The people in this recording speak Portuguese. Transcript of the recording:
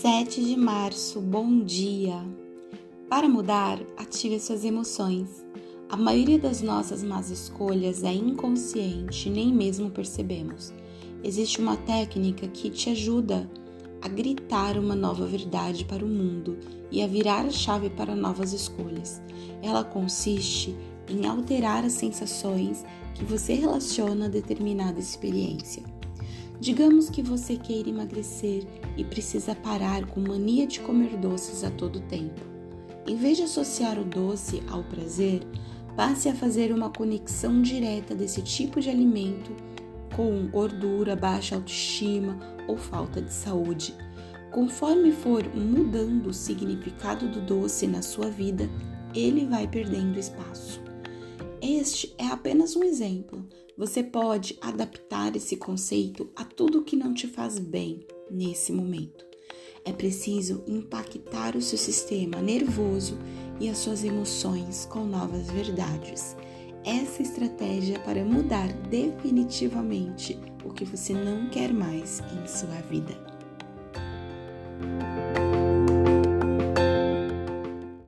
7 de março, bom dia! Para mudar, ative suas emoções. A maioria das nossas más escolhas é inconsciente, nem mesmo percebemos. Existe uma técnica que te ajuda a gritar uma nova verdade para o mundo e a virar a chave para novas escolhas. Ela consiste em alterar as sensações que você relaciona a determinada experiência. Digamos que você queira emagrecer e precisa parar com mania de comer doces a todo tempo. Em vez de associar o doce ao prazer, passe a fazer uma conexão direta desse tipo de alimento com gordura, baixa autoestima ou falta de saúde. Conforme for mudando o significado do doce na sua vida, ele vai perdendo espaço. Este é apenas um exemplo. Você pode adaptar esse conceito a tudo que não te faz bem nesse momento. É preciso impactar o seu sistema nervoso e as suas emoções com novas verdades. Essa estratégia para mudar definitivamente o que você não quer mais em sua vida.